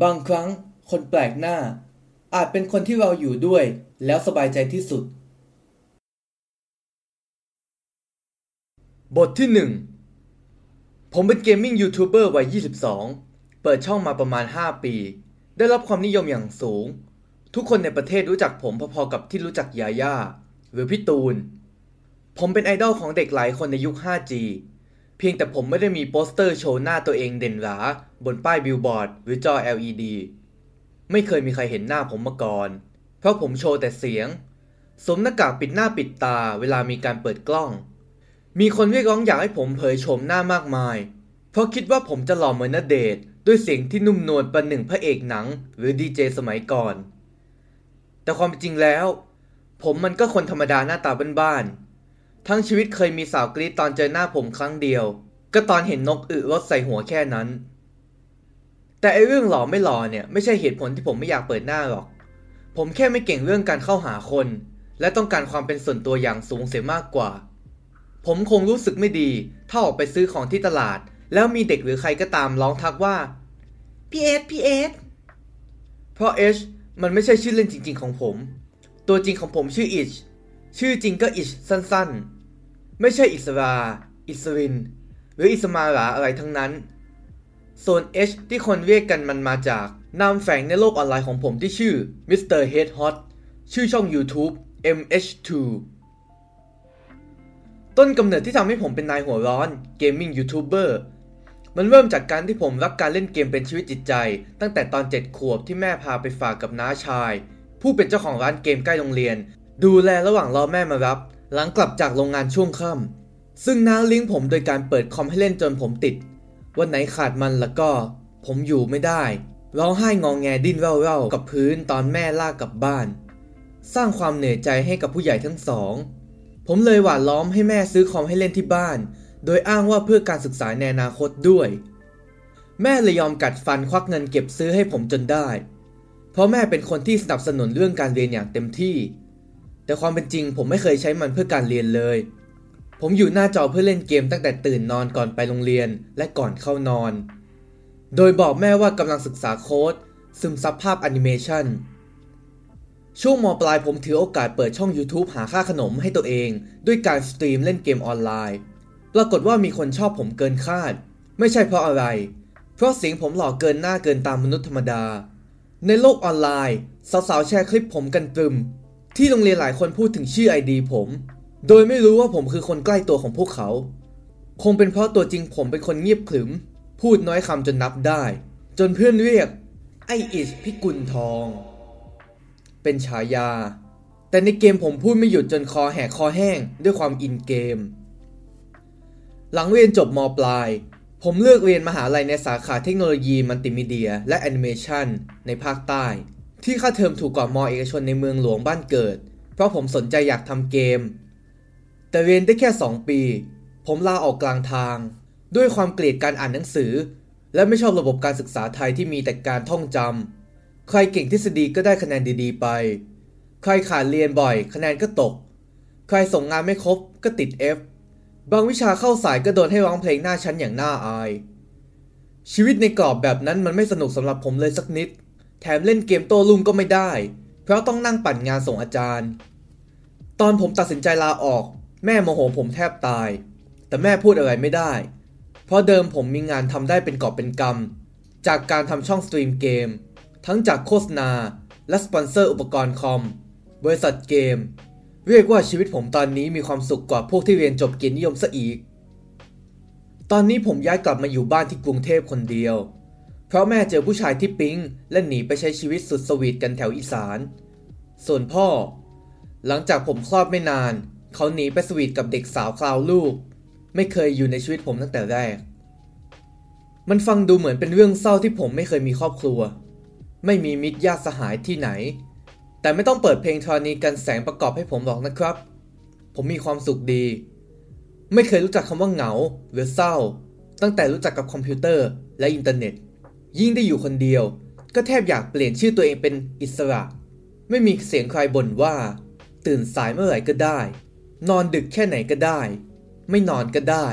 บางครั้งคนแปลกหน้า อาจเป็นคนที่เราอยู่ด้วย แล้วสบายใจที่สุด บทที่ 1 ผมเป็น gaming YouTuber วัย 22 เปิดช่องมาประมาณ 5 ปี ได้รับความนิยมอย่างสูง ทุกคนในประเทศรู้จักผมพอๆกับที่รู้จักญาญ่าหรือพี่ตูน ผมเป็นไอดอลของเด็กหลายคนในยุค 5G พียงแต่ผมไม่ได้มีโปสเตอร์โชว์หน้าตัวเองเด่นหราบนป้ายบิลบอร์ดหรือจอ LED ไม่เคยมีใครเห็นหน้าผมมาก่อน เพราะผมโชว์แต่เสียงสวมหน้ากากปิดหน้าปิดตาเวลามีการเปิดกล้อง มีคนเรียกร้องอยากให้ผมเผยโฉมหน้ามากมาย เพราะคิดว่าผมจะหล่อเหมือณเดชน์ด้วยเสียงที่นุ่มนวลประหนึ่งพระเอกหนัง หรือดีเจสมัยก่อน แต่ความจริงแล้ว ผมมันก็คนธรรมดาหน้าตาบ้านๆ ทั้งชีวิตเคยมีสาวกรีดตอนเจอหน้าผมครั้งเดียว ก็ตอนเห็นนกอึรถใส่หัวแค่นั้น แต่ไอเรื่องหล่อไม่หล่อเนี่ยไม่ใช่เหตุผลที่ผมไม่อยากเปิดหน้าหรอก ผมแค่ไม่เก่งเรื่องการเข้าหาคน และต้องการความเป็นส่วนตัวอย่างสูงเสียมากกว่า ผมคงรู้สึกไม่ดี ถ้าออกไปซื้อของที่ตลาด แล้วมีเด็กหรือใครก็ตามร้องทักว่าพี่เอสพี่เอสเพราะเอชมันไม่ใช่ชื่อเล่นจริง ๆ ของผม ตัวจริงของผมชื่ออิชชื่อจริงก็อิชสั้นๆ ไม่ใช่อิสรา อิสริน หรืออิสมาราอะไรทั้งนั้นส่วน H ที่คนเรียกกันมันมาจากนามแฝงในโลกออนไลน์ของผมที่ชื่อ Mr. Head Hot ชื่อช่อง YouTube MH2 ต้นกำเนิดที่ทำให้ผมเป็นนายหัวร้อน gaming YouTuber มันเริ่มจากการที่ผมรักการเล่นเกมเป็นชีวิตจิตใจ ตั้งแต่ตอน7ขวบที่แม่พาไปฝากกับน้าชาย ผู้เป็นเจ้าของร้านเกมใกล้โรงเรียน ดูแลระหว่างรอแม่มารับ หลังกลับจากโรงงานช่วงค่ำซึ่งน้าเลี้ยงผมโดยการเปิดคอมให้เล่นจนผมติด วันไหนขาดมันแล้วก็ ผมอยู่ไม่ได้ร้องไห้งองแงดิ้นเร่าๆกับพื้นตอนแม่ลากกลับบ้าน สร้างความเหนื่อยใจให้กับผู้ใหญ่ทั้งสอง ผมเลยหวานล้อมให้แม่ซื้อคอมให้เล่นที่บ้าน โดยอ้างว่าเพื่อการศึกษาในอนาคตด้วย แม่เลยยอมกัดฟันควักเงินเก็บซื้อให้ผมจนได้ เพราะแม่เป็นคนที่สนับสนุนเรื่องการเรียนอย่างเต็มที่ แต่ความเป็นจริงผมไม่เคยใช้มันเพื่อการเรียนเลย ผมอยู่หน้าจอเพื่อเล่นเกมตั้งแต่ตื่นนอนก่อนไปโรงเรียนและก่อนเข้านอน โดยบอกแม่ว่ากำลังศึกษาโค้ด ซึมซับภาพแอนิเมชันช่วงมปลายผมถือโอกาสเปิดช่อง YouTube หาค่าขนมให้ตัวเอง ด้วยการสตรีมเล่นเกมออนไลน์ ปรากฏว่ามีคนชอบผมเกินคาด ไม่ใช่เพราะอะไร เพราะเสียงผมหล่อเกินหน้าเกินตามมนุษย์ธรรมดา ในโลกออนไลน์สาวๆแชร์คลิปผมกันตรึม ที่โรงเรียนหลายคนพูดถึงชื่อไอดีผม โดยไม่รู้ว่าผมคือคนใกล้ตัวของพวกเขา คงเป็นเพราะตัวจริงผมเป็นคนเงียบขรึม พูดน้อยคำจนนับได้ จนเพื่อนเรียก ไออิชพิกุลทอง เป็นฉายา แต่ในเกมผมพูดไม่หยุดจนคอแหกคอแห้งด้วยความอินเกม หลังเรียนจบมปลาย ผมเลือกเรียนมหาลัยในสาขาเทคโนโลยีมัลติมีเดีย และแอนิเมชันในภาคใต้ ที่ค่าเทอมถูกกว่ามอเอกชนในเมืองหลวงบ้านเกิด เพราะผมสนใจอยากทำเกม แต่เรียนได้แค่ 2 ปี ผมลาออกกลางทาง ด้วยความเกลียดการอ่านหนังสือ และไม่ชอบระบบการศึกษาไทยที่มีแต่การท่องจำใครเก่งทฤษฎีก็ได้คะแนนดีๆไป ใครขาดเรียนบ่อย คะแนนก็ตก ใครส่งงานไม่ครบก็ติด F บางวิชาเข้าสายก็โดนให้ร้องเพลงหน้าชั้นอย่างน่าอาย ชีวิตในกรอบแบบนั้นมันไม่สนุกสำหรับผมเลยสักนิด แถมเล่นเกมโต้รุ่งก็ไม่ได้ เพราะต้องนั่งปั่นงานส่งอาจารย์ ตอนผมตัดสินใจลาออก แม่โมโหผมแทบตาย แต่แม่พูดอะไรไม่ได้ เพราะเดิมผมมีงานทำได้เป็นกอบเป็นกำจากการทำช่องสตรีมเกม ทั้งจากโฆษณา และสปอนเซอร์อุปกรณ์คอม บริษัทเกม เรียกว่าชีวิตผมตอนนี้มีความสุขกว่าพวกที่เรียนจบเกียรตินิยมซะอีก ตอนนี้ผมย้ายกลับมาอยู่บ้านที่กรุงเทพคนเดียว เพราะแม่เจอผู้ชายที่ปิ๊ง และหนีไปใช้ชีวิตสุดสวีทกันแถวอีสาน ส่วนพ่อ หลังจากผมคลอดไม่นาน เขาหนีไปสวีทกับเด็กสาวคราวลูก ไม่เคยอยู่ในชีวิตผมตั้งแต่แรก มันฟังดูเหมือนเป็นเรื่องเศร้าที่ผมไม่เคยมีครอบครัว ไม่มีมิตรญาติสหายที่ไหน แต่ไม่ต้องเปิดเพลงธรณีกันแสงประกอบให้ผมหรอกนะครับ ผมมีความสุขดี ไม่เคยรู้จักคำว่าเหงาหรือเศร้า ตั้งแต่รู้จักกับคอมพิวเตอร์และอินเทอร์เน็ต ยิ่งได้อยู่คนเดียว ก็แทบอยากเปลี่ยนชื่อตัวเองเป็นอิสระ ไม่มีเสียงใครบ่นว่า ตื่นสายเมื่อไหร่ก็ได้ นอนดึกแค่ไหนก็ได้ ไม่นอนก็ได้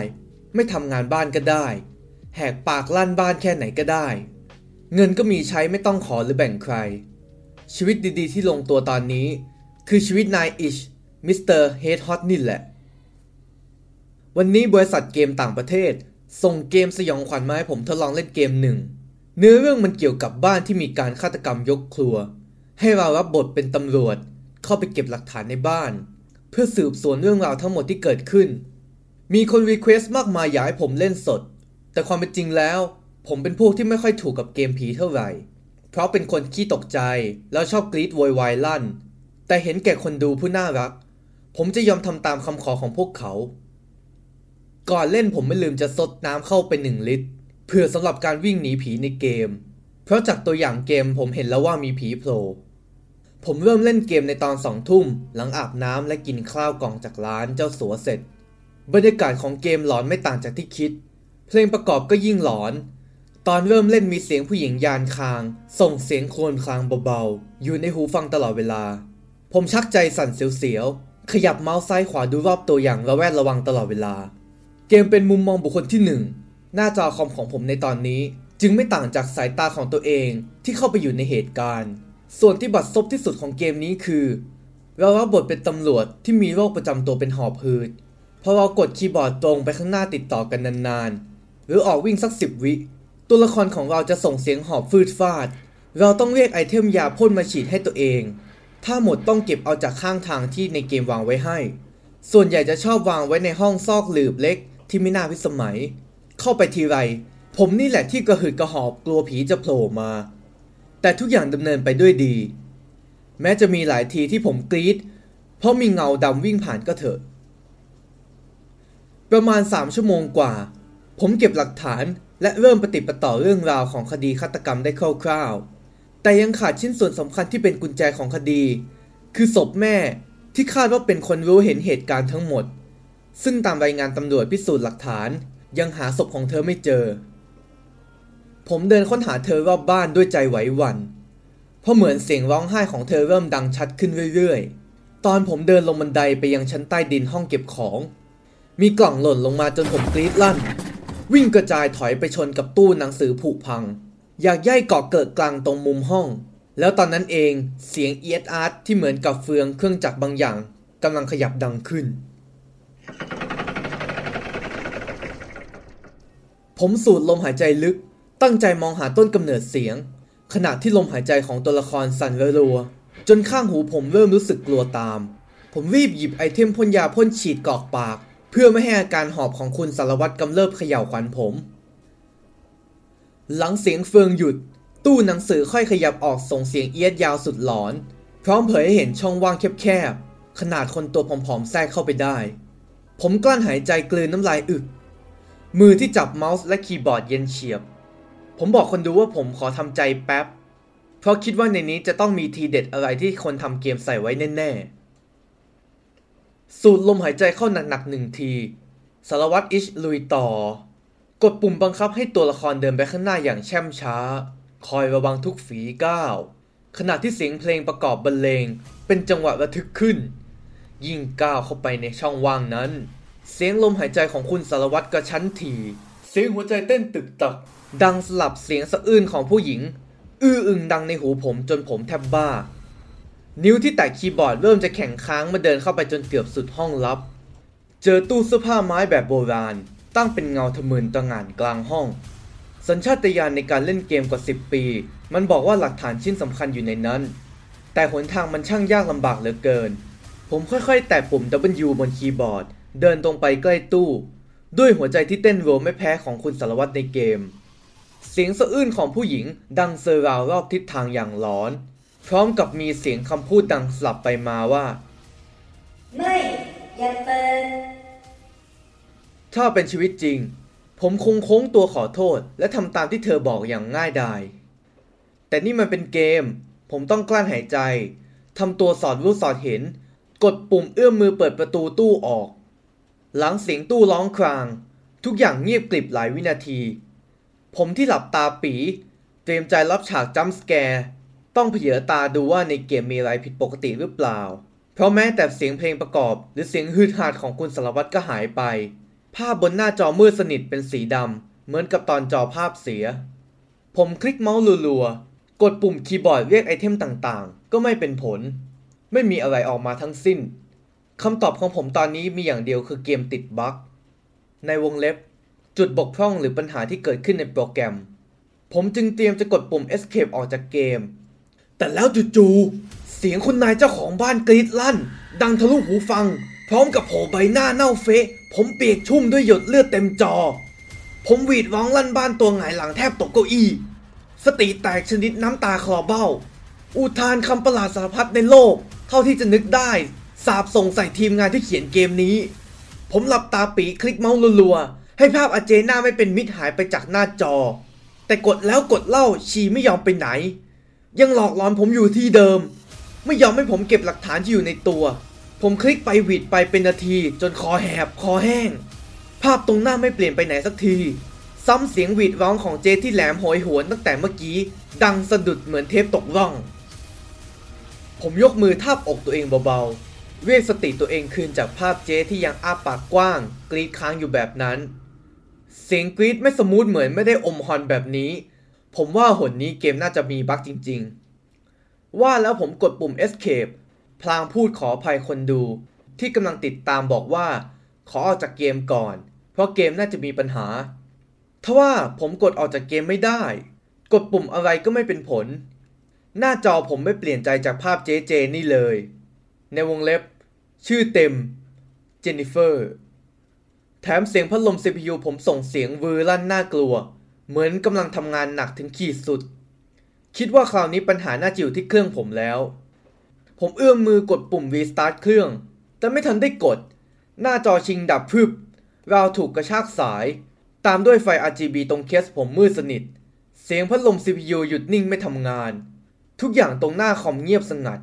ไม่ทำงานบ้านก็ได้ แหกปากลั่นบ้านแค่ไหนก็ได้ เงินก็มีใช้ไม่ต้องขอหรือแบ่งใคร ชีวิตดีๆ ที่ลงตัวตอนนี้ คือชีวิตนายอิช Mr. Head Hot นี่แหละ วันนี้บริษัทเกมต่างประเทศ ส่งเกมสยองขวัญมาให้ผมทดลองเล่นเกมหนึ่ง เนื้อเรื่องมันเกี่ยวกับบ้านที่มีการฆาตกรรมยกครัว ให้เรารับบทเป็นตำรวจเข้าไปเก็บหลักฐานในบ้าน เพื่อสืบสวนเรื่องราวทั้งหมดที่เกิดขึ้น มีคน request มากมายอยากให้ผมเล่นสด แต่ความเป็นจริงแล้ว ผมเป็นพวกที่ไม่ค่อยถูกกับเกมผีเท่าไหร่ เพราะเป็นคนขี้ตกใจ แล้วชอบกรี๊ดโวยวายลั่น แต่เห็นแก่คนดูผู้น่ารัก ผมจะยอมทำตามคำขอของพวกเขา ก่อนเล่นผมไม่ลืมจะซดน้ำเข้าไปหนึ่งลิตร เพื่อสำหรับการวิ่งหนีผีในเกม เพราะจากตัวอย่างเกมผมเห็นแล้วว่ามีผีโผล่ผมเริ่มเล่นเกมในตอนสองทุ่ม หลังอาบน้ำและกินข้าวกล่องจากร้านเจ้าสัวเสร็จ บรรยากาศของเกมหลอนไม่ต่างจากที่คิด เพลงประกอบก็ยิ่งหลอน ตอนเริ่มเล่นมีเสียงผู้หญิงยานคาง ส่งเสียงโคลนคลางเบาๆ อยู่ในหูฟังตลอดเวลา ผมชักใจสั่นเสียวๆ ขยับเมาส์ซ้ายขวาดูรอบตัวอย่างระแวดระวังตลอดเวลา เกมเป็นมุมมองบุคคลที่หนึ่ง หน้าจอคอมของผมในตอนนี้จึงไม่ต่างจากสายตาของตัวเองที่เข้าไปอยู่ในเหตุการณ์ ส่วนที่บัดซบที่สุดของเกมนี้คือ เรารับบทเป็นตำรวจที่มีโรคประจำตัวเป็นหอบหืดพอเรากดคีย์บอร์ดตรงไปข้างหน้าติดต่อกันนานๆ หรือออกวิ่งสักสิบวิ ตัวละครของเราจะส่งเสียงหอบฟืดฟาด เราต้องเรียกไอเทมยาพ่นมาฉีดให้ตัวเอง ถ้าหมดต้องเก็บเอาจากข้างทางที่ในเกมวางไว้ให้ ส่วนใหญ่จะชอบวางไว้ในห้องซอกหลืบเล็กที่ไม่น่าพิสมัย เข้าไปทีไร ผมนี่แหละที่กระหืดกระหอบกลัวผีจะโผล่มา แต่ทุกอย่างดำเนินไปด้วยดี แม้จะมีหลายทีที่ผมกรี๊ดเพราะมีเงาดำวิ่งผ่านก็เถอะ ประมาณ3ชั่วโมงกว่า ผมเก็บหลักฐานและเริ่มปฏิปต่อเรื่องราวของคดีฆาตกรรมได้คร่าวๆ แต่ยังขาดชิ้นส่วนสำคัญที่เป็นกุญแจของคดี คือศพแม่ที่คาดว่าเป็นคนรู้เห็นเหตุการณ์ทั้งหมด ซึ่งตามรายงานตำรวจพิสูจน์หลักฐาน ยังหาศพของเธอไม่เจอ ผมเดินค้นหาเธอรอบบ้านด้วยใจไหวหวัน่น เพราะเหมือนเสียงร้องไห้ของเธอเริ่มดังชัดขึ้นเรื่อยๆ ตอนผมเดินลงบันไดไปยังชั้นใต้ดินห้องเก็บของ มีกล่องหล่นลงมาจนผมกรี๊ดลั่น วิ่งกระจายถอยไปชนกับตู้หนังสือผุพัง อยากย่ายเกาะเกิดกลางตรงมุมห้อง แล้วตอนนั้นเองเสียงเอียดอาร์ตที่เหมือนกับเฟืองเครื่องจักรบางอย่างกำลังขยับดังขึ้น ผมสูดลมหายใจลึก ตั้งใจมองหาต้นกำเนิดเสียง ขณะที่ลมหายใจของตัวละครสั่นรัวๆจนข้างหูผมเริ่มรู้สึกกลัวตาม ผมรีบหยิบไอเทมพ่นยาพ่นฉีดกรอกปาก เพื่อไม่ให้อาการหอบของคุณสารวัตรกำเริบเขย่าขวัญผม หลังเสียงเฟืองหยุด ตู้หนังสือค่อยขยับออกส่งเสียงเอียดยาวสุดหลอน พร้อมเผยให้เห็นช่องว่างแคบๆขนาดคนตัวผอมๆแทรกเข้าไปได้ ผมกลั้นหายใจกลืนน้ำลายอึก มือที่จับเมาส์และคีย์บอร์ดเย็นเฉียบ ผมบอกคนดูว่าผมขอทำใจแป๊บ เพราะคิดว่าในนี้จะต้องมีทีเด็ดอะไรที่คนทำเกมใส่ไว้แน่ๆ สูดลมหายใจเข้าหนักๆหนึ่งที สารวัตรอิชลุยต่อ กดปุ่มบังคับให้ตัวละครเดินไปข้างหน้าอย่างแช่มช้า คอยระวังทุกฝีก้าว ขณะที่เสียงเพลงประกอบบรรเลง เป็นจังหวะระทึกขึ้น ยิ่งก้าวเข้าไปในช่องว่างนั้น เสียงลมหายใจของคุณสารวัตรกระชั้นทีเสียงหัวใจเต้นตึกตัก ดังสลับเสียงสะอื้นของผู้หญิง อื้ออึงดังในหูผมจนผมแทบบ้า นิ้วที่แตะคีย์บอร์ดเริ่มจะแข็งค้างเมื่อเดินเข้าไปจนเกือบสุดห้องลับ เจอตู้เสื้อผ้าไม้แบบโบราณ ตั้งเป็นเงาทะมึนตะหง่านกลางห้อง สัญชาตญาณในการเล่นเกมกว่า 10 ปี มันบอกว่าหลักฐานชิ้นสำคัญอยู่ในนั้น แต่หนทางมันช่างยากลำบากเหลือเกินผมค่อยๆ แตะปุ่ม W บนคีย์บอร์ด เดินตรงไปใกล้ตู้ ด้วยหัวใจที่เต้นรัวไม่แพ้ของคุณสารวัตรในเกม เสียงสะอื้นของผู้หญิงดังเซอร์ราวรอบทิศทางอย่างหลอน พร้อมกับมีเสียงคำพูดดังสลับไปมาว่า ไม่ อย่าเปิด ถ้าเป็นชีวิตจริง ผมคงโค้งตัวขอโทษ และทำตามที่เธอบอกอย่างง่ายดายแต่นี่มันเป็นเกม ผมต้องกลั้นหายใจทำตัวสอดรู้สอดเห็น กดปุ่มเอื้อมมือเปิดประตูตู้ออก หลังเสียงตู้ร้องคราง ทุกอย่างเงียบกริบหลายวินาที ผมที่หลับตาปี เตรียมใจรับฉากจัมป์สแกร์ต้องเผยตาดูว่าในเกมมีอะไรผิดปกติหรือเปล่า เพราะแม้แต่เสียงเพลงประกอบ หรือเสียงฮืดฮาดของคุณสารวัตรก็หายไป ภาพบนหน้าจอมืดสนิทเป็นสีดำเหมือนกับตอนจอภาพเสียผผมคลิกเมาส์รัวๆกดปุ่มคีย์บอร์ดเรียกไอเทมต่างๆ ก็ไม่เป็นผล ไม่มีอะไรออกมาทั้งสิ้น คำตอบของผมตอนนี้มีอย่างเดียวคือเกมติดบั๊กในวงเล็บ จุดบกพร่องหรือปัญหาที่เกิดขึ้นในโปรแกรม ผมจึงเตรียมจะกดปุ่ม escape ออกจากเกม แต่แล้วจู่ๆเสียงคุณนายเจ้าของบ้านกรีดลั่น ดังทะลุหูฟัง พร้อมกับโผล่ใบหน้าเน่าเฟะ ผมเปียกชุ่มด้วยหยดเลือดเต็มจอ ผมหวีดร้องลั่นบ้านตัวหงายหลังแทบตกเก้าอี้ สติแตกชนิดน้ำตาคลอเบ้า อุทานคำประหลาดสารพัดในโลก เท่าที่จะนึกได้ สาบส่งใส่ทีมงานที่เขียนเกมนี้ ผมหลับตาปีคลิกเมาส์รัวๆ ให้ภาพอาเจน่าไม่เป็นมิตรหายไปจากหน้าจอ แต่กดแล้วกดเล่าชีไม่ยอมไปไหน ยังหลอกหลอนผมอยู่ที่เดิม ไม่ยอมให้ผมเก็บหลักฐานที่อยู่ในตัว ผมคลิกไปหวีดไปเป็นนาที จนคอแหบคอแห้ง ภาพตรงหน้าไม่เปลี่ยนไปไหนสักทีซ้ำเสียงหวีดร้องของเจที่แหลมโหยหวนตั้งแต่เมื่อกี้ ดังสะดุดเหมือนเทปตกร่อง ผมยกมือทาบอกตัวเองเบาๆ เรียกสติตัวเองคืนจากภาพเจที่ยังอ้าปากกว้าง กรีดค้างอยู่แบบนั้น เสียงกรีดไม่สมูทเหมือนไม่ได้อมฮอนแบบนี้ ผมว่าหนนี้เกมน่าจะมีบั๊กจริง ๆ ว่าแล้วผมกดปุ่ม escape พลางพูดขออภัยคนดู ที่กำลังติดตามบอกว่า ขอออกจากเกมก่อน เพราะเกมน่าจะมีปัญหาทว่าผมกดออกจากเกมไม่ได้ กดปุ่มอะไรก็ไม่เป็นผล หน้าจอผมไม่เปลี่ยนใจจากภาพเจเจนี่เลย ในวงเล็บ ชื่อเต็ม เจนนิเฟอร์ แถมเสียงพัดลม CPU ผมส่งเสียงวือลั่นน่ากลัว เหมือนกำลังทำงานหนักถึงขีดสุด คิดว่าคราวนี้ปัญหาน่าจะอยู่ที่เครื่องผมแล้ว ผมเอื้อมมือกดปุ่ม restart เครื่อง แต่ไม่ทันได้กด หน้าจอชิงดับพรึบ ราวถูกกระชากสาย ตามด้วยไฟ RGB ตรงเคสผมมืดสนิท เสียงพัดลม CPU หยุดนิ่งไม่ทำงาน ทุกอย่างตรงหน้าคอมเงียบสงัด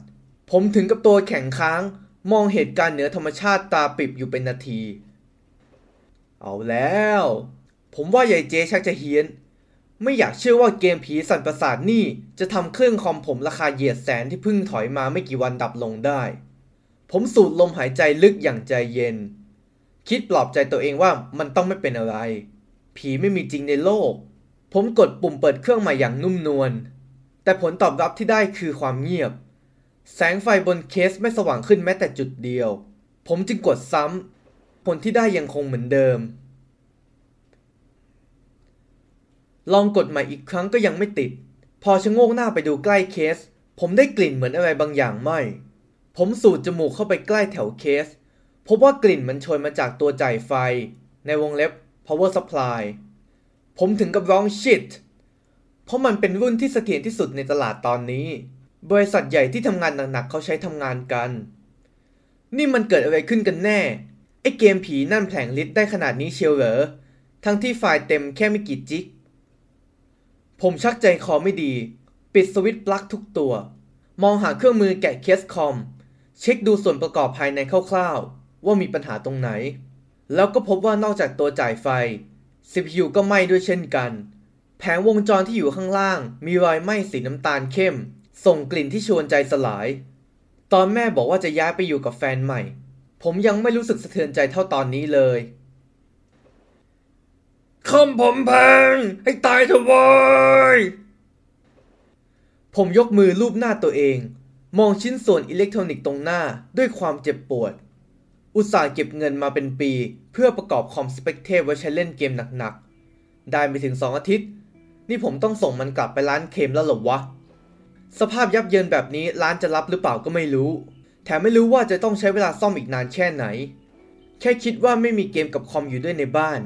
ผมถึงกับตัวแข็งค้างมองเหตุการณ์เหนือธรรมชาติตาปิบอยู่เป็นนาที เอาแล้ว ผมว่ายายเจ๊ชักจะเฮี้ยน ไม่อยากเชื่อว่าเกมผีสันประสาทนี่จะทำเครื่องคอมผมราคาเหยียดแสนที่เพิ่งถอยมาไม่กี่วันดับลงได้ ผมสูดลมหายใจลึกอย่างใจเย็น คิดปลอบใจตัวเองว่ามันต้องไม่เป็นอะไร ผีไม่มีจริงในโลก ผมกดปุ่มเปิดเครื่องใหม่อย่างนุ่มนวล แต่ผลตอบรับที่ได้คือความเงียบ แสงไฟบนเคสไม่สว่างขึ้นแม้แต่จุดเดียว ผมจึงกดซ้ำ ผลที่ได้ยังคงเหมือนเดิม ลองกดใหม่อีกครั้งก็ยังไม่ติด พอชะโงกหน้าไปดูใกล้เคส ผมได้กลิ่นเหมือนอะไรบางอย่างไหมผมสูดจมูกเข้าไปใกล้แถวเคส พบว่ากลิ่นมันโชยมาจากตัวจ่ายไฟ ในวงเล็บ power supply ผมถึงกับร้อง shit เพราะมันเป็นรุ่นที่เสถียรที่สุดในตลาดตอนนี้ บริษัทใหญ่ที่ทำงานหนักๆเขาใช้ทำงานกัน นี่มันเกิดอะไรขึ้นกันแน่ ไอเกมผีนั่นแผลงฤทธิ์ได้ขนาดนี้เชียวเหรอ ทั้งที่ไฟล์เต็มแค่ไม่กี่จิก ผมชักใจคอไม่ดี ปิดสวิตช์ปลั๊กทุกตัว มองหาเครื่องมือแกะเคสคอม เช็คดูส่วนประกอบภายในคร่าวๆ ว่ามีปัญหาตรงไหน แล้วก็พบว่านอกจากตัวจ่ายไฟ CPU ก็ไหม้ด้วยเช่นกัน แผงวงจรที่อยู่ข้างล่าง มีรอยไหม้สีน้ำตาลเข้ม ส่งกลิ่นที่ชวนใจสลาย ตอนแม่บอกว่าจะย้ายไปอยู่กับแฟนใหม่ ผมยังไม่รู้สึกสะเทือนใจเท่าตอนนี้เลยคอมผมแพงให้ตายเถอะวอยผมยกมือลูบหน้าตัวเอง มองชิ้นส่วนอิเล็กทรอนิกส์ตรงหน้าด้วยความเจ็บปวด อุตส่าห์เก็บเงินมาเป็นปี เพื่อประกอบคอมสเปกเทพไว้ใช้เล่นเกมหนักๆ ได้ไม่ถึง2อาทิตย์ นี่ผมต้องส่งมันกลับไปร้านเคลมแล้วหรอวะ สภาพยับเยินแบบนี้ร้านจะรับหรือเปล่าก็ไม่รู้ แถมไม่รู้ว่าจะต้องใช้เวลาซ่อมอีกนานแค่ไหน แค่คิดว่าไม่มีเกมกับคอมอยู่ด้วยในบ้าน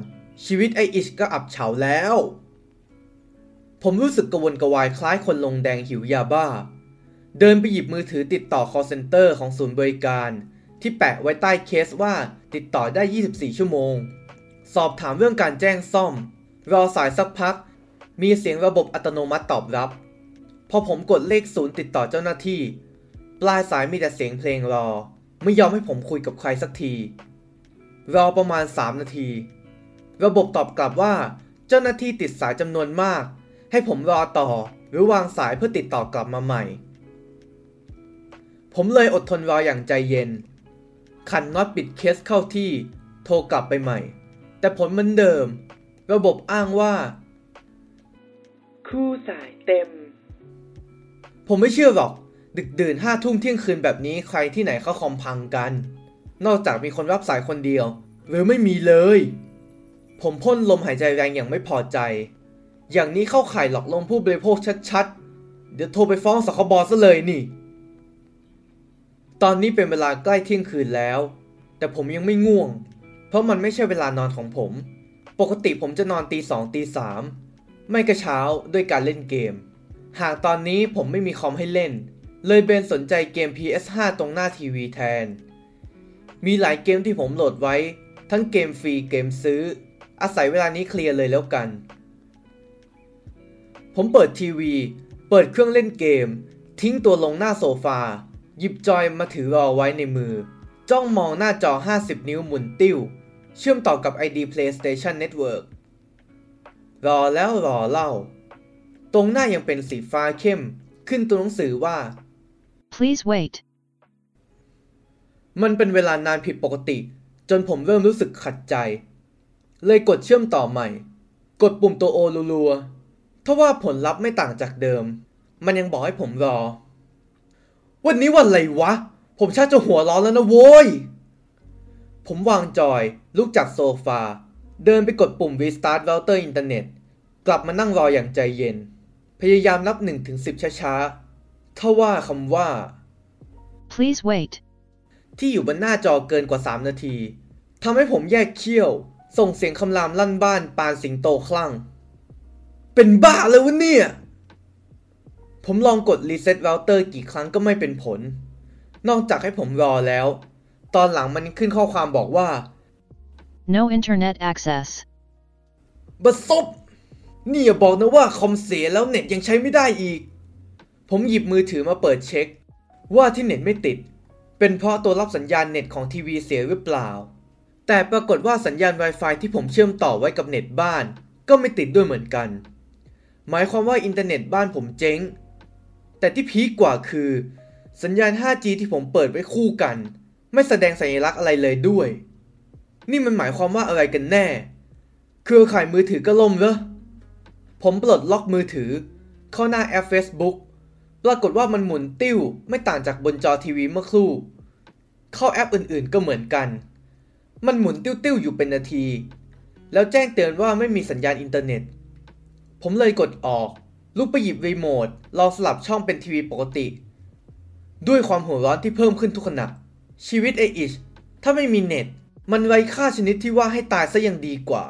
ชีวิตไอ้อิชก็อับเฉาแล้ว ผมรู้สึกกระวนกระวายคล้ายคนลงแดงหิวยาบ้า เดินไปหยิบมือถือติดต่อ call center ของศูนย์บริการ ที่แปะไว้ใต้เคสว่าติดต่อได้ 24 ชั่วโมง สอบถามเรื่องการแจ้งซ่อม รอสายสักพัก มีเสียงระบบอัตโนมัติตอบรับ พอผมกดเลขศูนย์ติดต่อเจ้าหน้าที่ ปลายสายมีแต่เสียงเพลงรอ ไม่ยอมให้ผมคุยกับใครสักที รอประมาณ 3 นาที ระบบตอบกลับว่า เจ้าหน้าที่ติดสายจำนวนมาก ให้ผมรอต่อหรือวางสายเพื่อติดต่อกลับมาใหม่ ผมเลยอดทนรออย่างใจเย็น ขันน็อตปิดเคสเข้าที่ โทรกลับไปใหม่ แต่ผลเหมือนเดิม ระบบอ้างว่า คู่สายเต็ม ผมไม่เชื่อหรอก ดึกดื่นห้าทุ่มเที่ยงคืนแบบนี้ใครที่ไหนเขาคอมพังกัน นอกจากมีคนรับสายคนเดียว หรือไม่มีเลย ผมพ่นลมหายใจแรงอย่างไม่พอใจ อย่างนี้เข้าข่ายหลอกลวงผู้บริโภคชัดๆ เดี๋ยวโทรไปฟ้องสคบซะเลยนี่ ตอนนี้เป็นเวลาใกล้เที่ยงคืนแล้ว แต่ผมยังไม่ง่วง เพราะมันไม่ใช่เวลานอนของผม ปกติผมจะนอนตีสองตีสามไม่กระเช้าด้วยการเล่นเกม หากตอนนี้ผมไม่มีคอมให้เล่น เลยเบนสนใจเกม PS5 ตรงหน้าทีวีแทน มีหลายเกมที่ผมโหลดไว้ ทั้งเกมฟรีเกมซื้อ อาศัยเวลานี้เคลียร์เลยแล้วกัน ผมเปิดทีวี เปิดเครื่องเล่นเกม ทิ้งตัวลงหน้าโซฟา หยิบจอยมาถือรอไว้ในมือ จ้องมองหน้าจอ 50 นิ้วหมุนติ้ว เชื่อมต่อกับ ID PlayStation Network รอแล้วรอเล่า ตรงหน้ายังเป็นสีฟ้าเข้ม ขึ้นตัวหนังสือว่า Please wait. มันเป็นเวลานานผิดปกติ จนผมเริ่มรู้สึกขัดใจ เลยกดเชื่อมต่อใหม่ กดปุ่มตัวโอรัวๆทว่าผลลัพธ์ไม่ต่างจากเดิม มันยังบอกให้ผมรอ วันนี้วันอะไรวะ ผมชักจะหัวร้อนแล้วนะโว้ย ผมวางจอยลุกจากโซฟา เดินไปกดปุ่ม Restart Router Internet กลับมานั่งรออย่างใจเย็น พยายามนับ1ถึง10ช้าๆทว่าคำว่า Please wait. ที่อยู่บนหน้าจอเกินกว่า 3 นาทีทำให้ผมแยกเขี้ยว ส่งเสียงคำรามลั่นบ้านปานสิงโตคลั่ง เป็นบ้าเลยวะเนี่ย ผมลองกดรีเซ็ตเราเตอร์กี่ครั้งก็ไม่เป็นผล นอกจากให้ผมรอแล้ว ตอนหลังมันขึ้นข้อความบอกว่า No internet access. บัดซบ นี่อย่าบอกนะว่าคอมเสียแล้วเน็ตยังใช้ไม่ได้อีก ผมหยิบมือถือมาเปิดเช็ค ว่าที่เน็ตไม่ติด เป็นเพราะตัวรับสัญญาณเน็ตของทีวีเสียหรือเปล่า แต่ปรากฏว่าสัญญาณ Wi-Fi ที่ผมเชื่อมต่อไว้กับเน็ตบ้าน ก็ไม่ติดด้วยเหมือนกัน หมายความว่าอินเทอร์เน็ตบ้านผมเจ๊ง แต่ที่พีคกว่าคือ สัญญาณ 5G ที่ผมเปิดไว้คู่กัน ไม่แสดงสัญลักษณ์อะไรเลยด้วย นี่มันหมายความว่าอะไรกันแน่ เครือข่ายมือถือก็ล่มเหรอ ผมปลดล็อกมือถือ เข้าหน้าแอป Facebook ปรากฏว่ามันหมุนติ้วไม่ต่างจากบนจอทีวีเมื่อครู่ เข้าแอปอื่นๆก็เหมือนกัน มันหมุนติ้วๆอยู่เป็นนาที แล้วแจ้งเตือนว่าไม่มีสัญญาณอินเทอร์เน็ต ผมเลยกดออก ลุกไปหยิบรีโมทลองสลับช่องเป็นทีวีปกติ ด้วยความหัวร้อนที่เพิ่มขึ้นทุกขณะ ชีวิตไออิชถ้าไม่มีเน็ต มันไร้ค่าชนิดที่ว่าให้ตายซะยังดีกว่า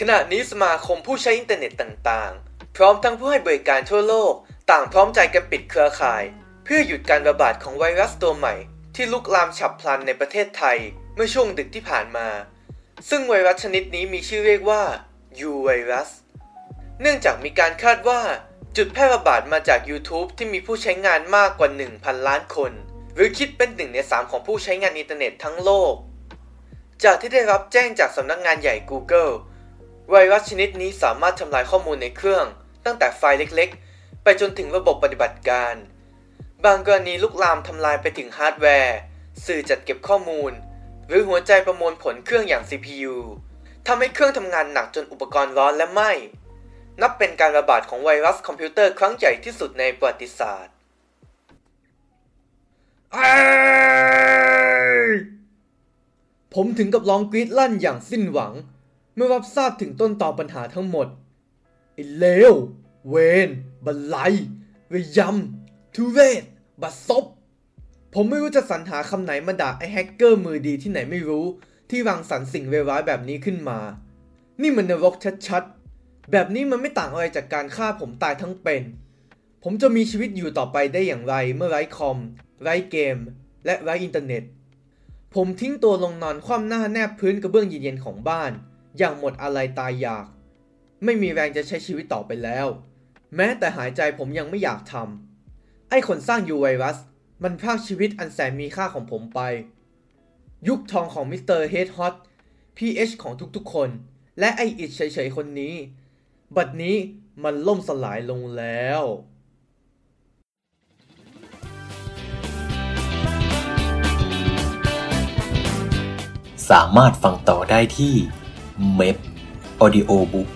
ขณะนี้สมาคมผู้ใช้อินเทอร์เน็ตต่างๆ พร้อมทั้งผู้ให้บริการทั่วโลก ต่างพร้อมใจกันปิดเครือข่าย เพื่อหยุดการระบาดของไวรัสตัวใหม่ ที่ลุกลามฉับพลันในประเทศไทย เมื่อช่วงดึกที่ผ่านมา ซึ่งไวรัสชนิดนี้มีชื่อเรียกว่า U ไวรัส เนื่องจากมีการคาดว่าจุดแพร่ระบาดมาจาก YouTube ที่มีผู้ใช้งานมากกว่า 1,000 ล้านคน หรือคิดเป็นหนึ่งในสามของผู้ใช้งานอินเทอร์เน็ตทั้งโลก จากที่ได้รับแจ้งจากสำนักงานใหญ่ Google ไวรัสชนิดนี้สามารถทำลายข้อมูลในเครื่อง ตั้งแต่ไฟล์เล็กๆ ไปจนถึงระบบปฏิบัติการ บางกรณีลุกลามทำลายไปถึงฮาร์ดแวร์ สื่อจัดเก็บข้อมูล หรือหัวใจประมวลผลเครื่องอย่าง CPU ทำให้เครื่องทำงานหนักจนอุปกรณ์ร้อนและไหม้ นับเป็นการระบาดของไวรัสคอมพิวเตอร์ครั้งใหญ่ที่สุดในประวัติศาสตร์ผมถึงกับร้องกรี๊ดลั่นอย่างสิ้นหวัง เมื่อรับทราบถึงต้นตอปัญหาทั้งหมดไอ้เลว เวรบรรลัยระยำทุเรศบัดซบผมไม่รู้จะสรรหาคำไหนมาด่าไอ้แฮกเกอร์มือดีที่ไหนไม่รู้ ที่รังสรรค์สิ่งเลวร้ายแบบนี้ขึ้นมา นี่มันนรกชัดๆ แบบนี้มันไม่ต่างอะไรจากการฆ่าผมตายทั้งเป็น ผมจะมีชีวิตอยู่ต่อไปได้อย่างไรเมื่อไร้คอม ไร้เกม และไร้อินเทอร์เน็ต ผมทิ้งตัวลงนอนคว่ำหน้าแนบพื้นกระเบื้องเย็นๆของบ้าน อย่างหมดอาลัยตายอยาก ไม่มีแรงจะใช้ชีวิตต่อไปแล้ว แม้แต่หายใจผมยังไม่อยากทำไอ้คนสร้าง U Virus มันพรากชีวิตอันแสนมีค่าของผมไป ยุคทองของ Mr. Head Hot PH ของทุกๆคน และไอ้อิชเฉยๆคนนี้ บัดนี้มันล่มสลายลงแล้วสามารถฟังต่อได้ที่ เม p Audio Book